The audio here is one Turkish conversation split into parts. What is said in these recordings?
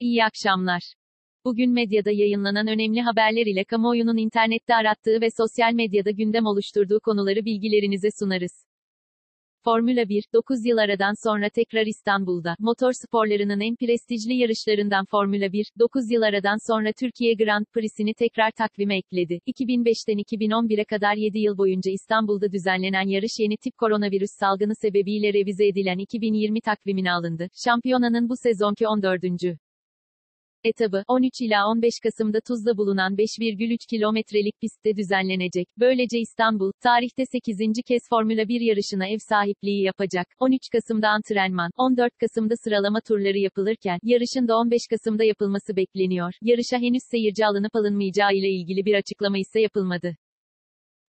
İyi akşamlar. Bugün medyada yayınlanan önemli haberler ile kamuoyunun internette arattığı ve sosyal medyada gündem oluşturduğu konuları bilgilerinize sunarız. Formula 1, 9 yıl aradan sonra tekrar İstanbul'da. Motor sporlarının en prestijli yarışlarından Formula 1, 9 yıl aradan sonra Türkiye Grand Prix'sini tekrar takvime ekledi. 2005'ten 2011'e kadar 7 yıl boyunca İstanbul'da düzenlenen yarış yeni tip koronavirüs salgını sebebiyle revize edilen 2020 takvimine alındı. Şampiyonanın bu sezonki 14. Etabı, 13 ila 15 Kasım'da Tuzla bulunan 5,3 kilometrelik pistte düzenlenecek. Böylece İstanbul, tarihte 8. kez Formula 1 yarışına ev sahipliği yapacak. 13 Kasım'da antrenman, 14 Kasım'da sıralama turları yapılırken, yarışın da 15 Kasım'da yapılması bekleniyor. Yarışa henüz seyirci alınıp alınmayacağı ile ilgili bir açıklama ise yapılmadı.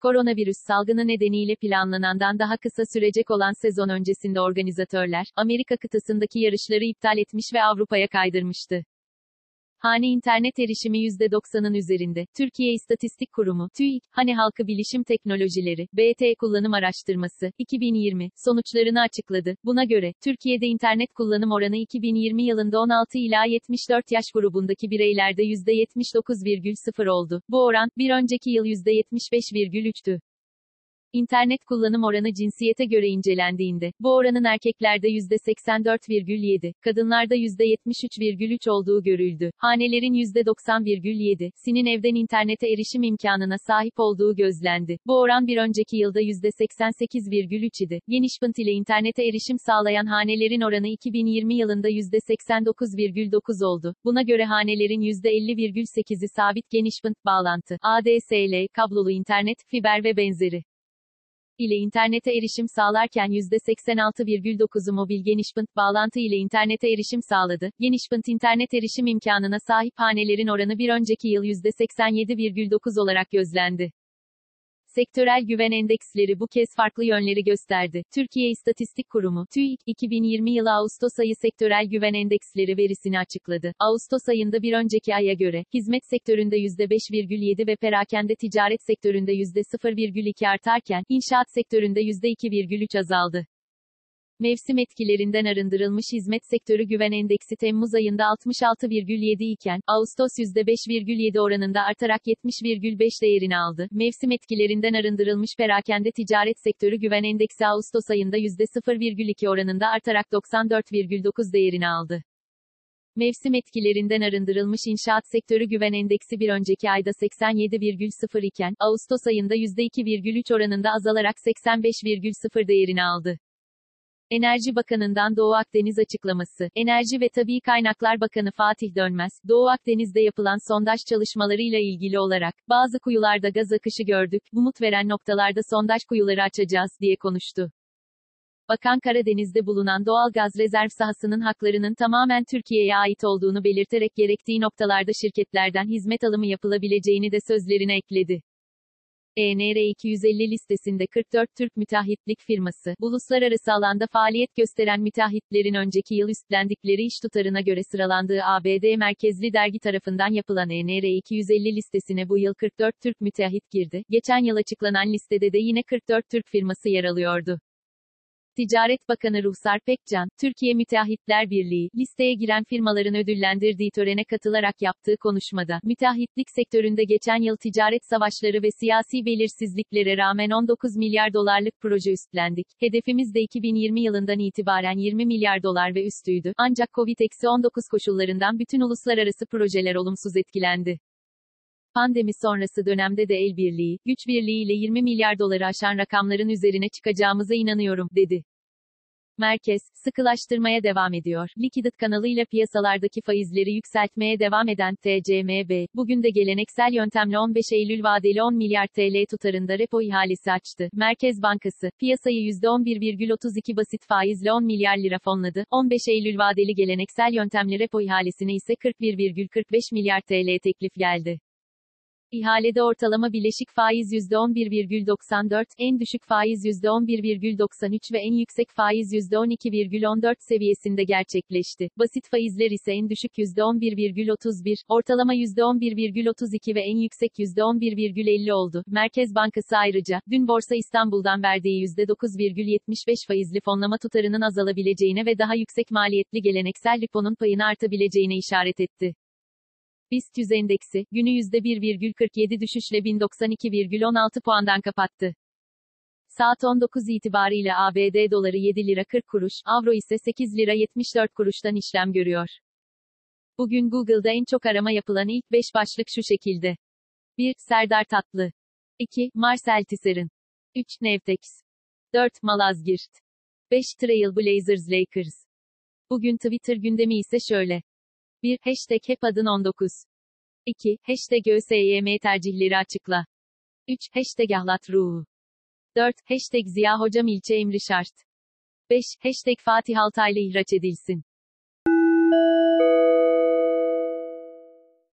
Koronavirüs salgını nedeniyle planlanandan daha kısa sürecek olan sezon öncesinde organizatörler, Amerika kıtasındaki yarışları iptal etmiş ve Avrupa'ya kaydırmıştı. Hane internet erişimi %90'ın üzerinde. Türkiye İstatistik Kurumu, TÜİK, Hane Halkı Bilişim Teknolojileri, BT Kullanım Araştırması, 2020, sonuçlarını açıkladı. Buna göre, Türkiye'de internet kullanım oranı 2020 yılında 16 ila 74 yaş grubundaki bireylerde %79,0 oldu. Bu oran, bir önceki yıl %75,3'tü. İnternet kullanım oranı cinsiyete göre incelendiğinde, bu oranın erkeklerde %84,7, kadınlarda %73,3 olduğu görüldü. Hanelerin %90,7, sinin evden internete erişim imkanına sahip olduğu gözlendi. Bu oran bir önceki yılda %88,3 idi. Genişbant ile internete erişim sağlayan hanelerin oranı 2020 yılında %89,9 oldu. Buna göre hanelerin %50,8'i sabit genişbant bağlantı, ADSL, kablolu internet, fiber ve benzeri ile internete erişim sağlarken %86,9'u mobil genişbant bağlantı ile internete erişim sağladı. Genişbant internet erişim imkanına sahip hanelerin oranı bir önceki yıl %87,9 olarak gözlendi. Sektörel güven endeksleri bu kez farklı yönleri gösterdi. Türkiye İstatistik Kurumu, TÜİK, 2020 yılı Ağustos ayı sektörel güven endeksleri verisini açıkladı. Ağustos ayında bir önceki aya göre, hizmet sektöründe %5,7 ve perakende ticaret sektöründe %0,2 artarken, inşaat sektöründe %2,3 azaldı. Mevsim etkilerinden arındırılmış hizmet sektörü güven endeksi Temmuz ayında 66,7 iken, Ağustos %5,7 oranında artarak 70,5 değerini aldı. Mevsim etkilerinden arındırılmış perakende ticaret sektörü güven endeksi Ağustos ayında %0,2 oranında artarak 94,9 değerini aldı. Mevsim etkilerinden arındırılmış inşaat sektörü güven endeksi bir önceki ayda 87,0 iken, Ağustos ayında %2,3 oranında azalarak 85,0 değerini aldı. Enerji Bakanı'ndan Doğu Akdeniz açıklaması. Enerji ve Tabii Kaynaklar Bakanı Fatih Dönmez, Doğu Akdeniz'de yapılan sondaj çalışmalarıyla ilgili olarak, bazı kuyularda gaz akışı gördük, umut veren noktalarda sondaj kuyuları açacağız, diye konuştu. Bakan Karadeniz'de bulunan doğal gaz rezerv sahasının haklarının tamamen Türkiye'ye ait olduğunu belirterek gerektiği noktalarda şirketlerden hizmet alımı yapılabileceğini de sözlerine ekledi. ENR 250 listesinde 44 Türk müteahhitlik firması, uluslararası alanda faaliyet gösteren müteahhitlerin önceki yıl üstlendikleri iş tutarına göre sıralandığı ABD merkezli dergi tarafından yapılan ENR 250 listesine bu yıl 44 Türk müteahhit girdi. Geçen yıl açıklanan listede de yine 44 Türk firması yer alıyordu. Ticaret Bakanı Ruhsar Pekcan, Türkiye Müteahhitler Birliği, listeye giren firmaların ödüllendirdiği törene katılarak yaptığı konuşmada, müteahhitlik sektöründe geçen yıl ticaret savaşları ve siyasi belirsizliklere rağmen 19 milyar dolarlık proje üstlendik. Hedefimiz de 2020 yılından itibaren 20 milyar dolar ve üstüydü. Ancak Covid-19 koşullarından bütün uluslararası projeler olumsuz etkilendi. Pandemi sonrası dönemde de el birliği, güç birliği ile 20 milyar doları aşan rakamların üzerine çıkacağımıza inanıyorum, dedi. Merkez, sıkılaştırmaya devam ediyor. Likidit kanalıyla piyasalardaki faizleri yükseltmeye devam eden TCMB, bugün de geleneksel yöntemle 15 Eylül vadeli 10 milyar TL tutarında repo ihalesi açtı. Merkez Bankası, piyasayı %11,32 basit faizle 10 milyar lira fonladı. 15 Eylül vadeli geleneksel yöntemli repo ihalesine ise 41,45 milyar TL teklif geldi. İhalede ortalama bileşik faiz %11,94, en düşük faiz %11,93 ve en yüksek faiz %12,14 seviyesinde gerçekleşti. Basit faizler ise en düşük %11,31, ortalama %11,32 ve en yüksek %11,50 oldu. Merkez Bankası ayrıca, dün Borsa İstanbul'dan verdiği %9,75 faizli fonlama tutarının azalabileceğine ve daha yüksek maliyetli geleneksel riponun payını artabileceğine işaret etti. BIST 100 endeksi, günü %1,47 düşüşle 1092,16 puandan kapattı. Saat 19 itibariyle ABD doları 7 lira 40 kuruş, avro ise 8 lira 74 kuruştan işlem görüyor. Bugün Google'da en çok arama yapılan ilk 5 başlık şu şekilde. 1. Serdar Tatlı. 2. Marcel Tisser'in. 3. Nevtex. 4. Malazgirt. 5. Trailblazers Lakers. Bugün Twitter gündemi ise şöyle. 1. Hashtag hep adın 19. 2. Hashtag ÖSYM tercihleri açıkla. 3. Hashtag ahlat ruhu. 4. Hashtag Ziya Hocam ilçe emri şart. 5. Hashtag Fatih Altaylı ihraç edilsin.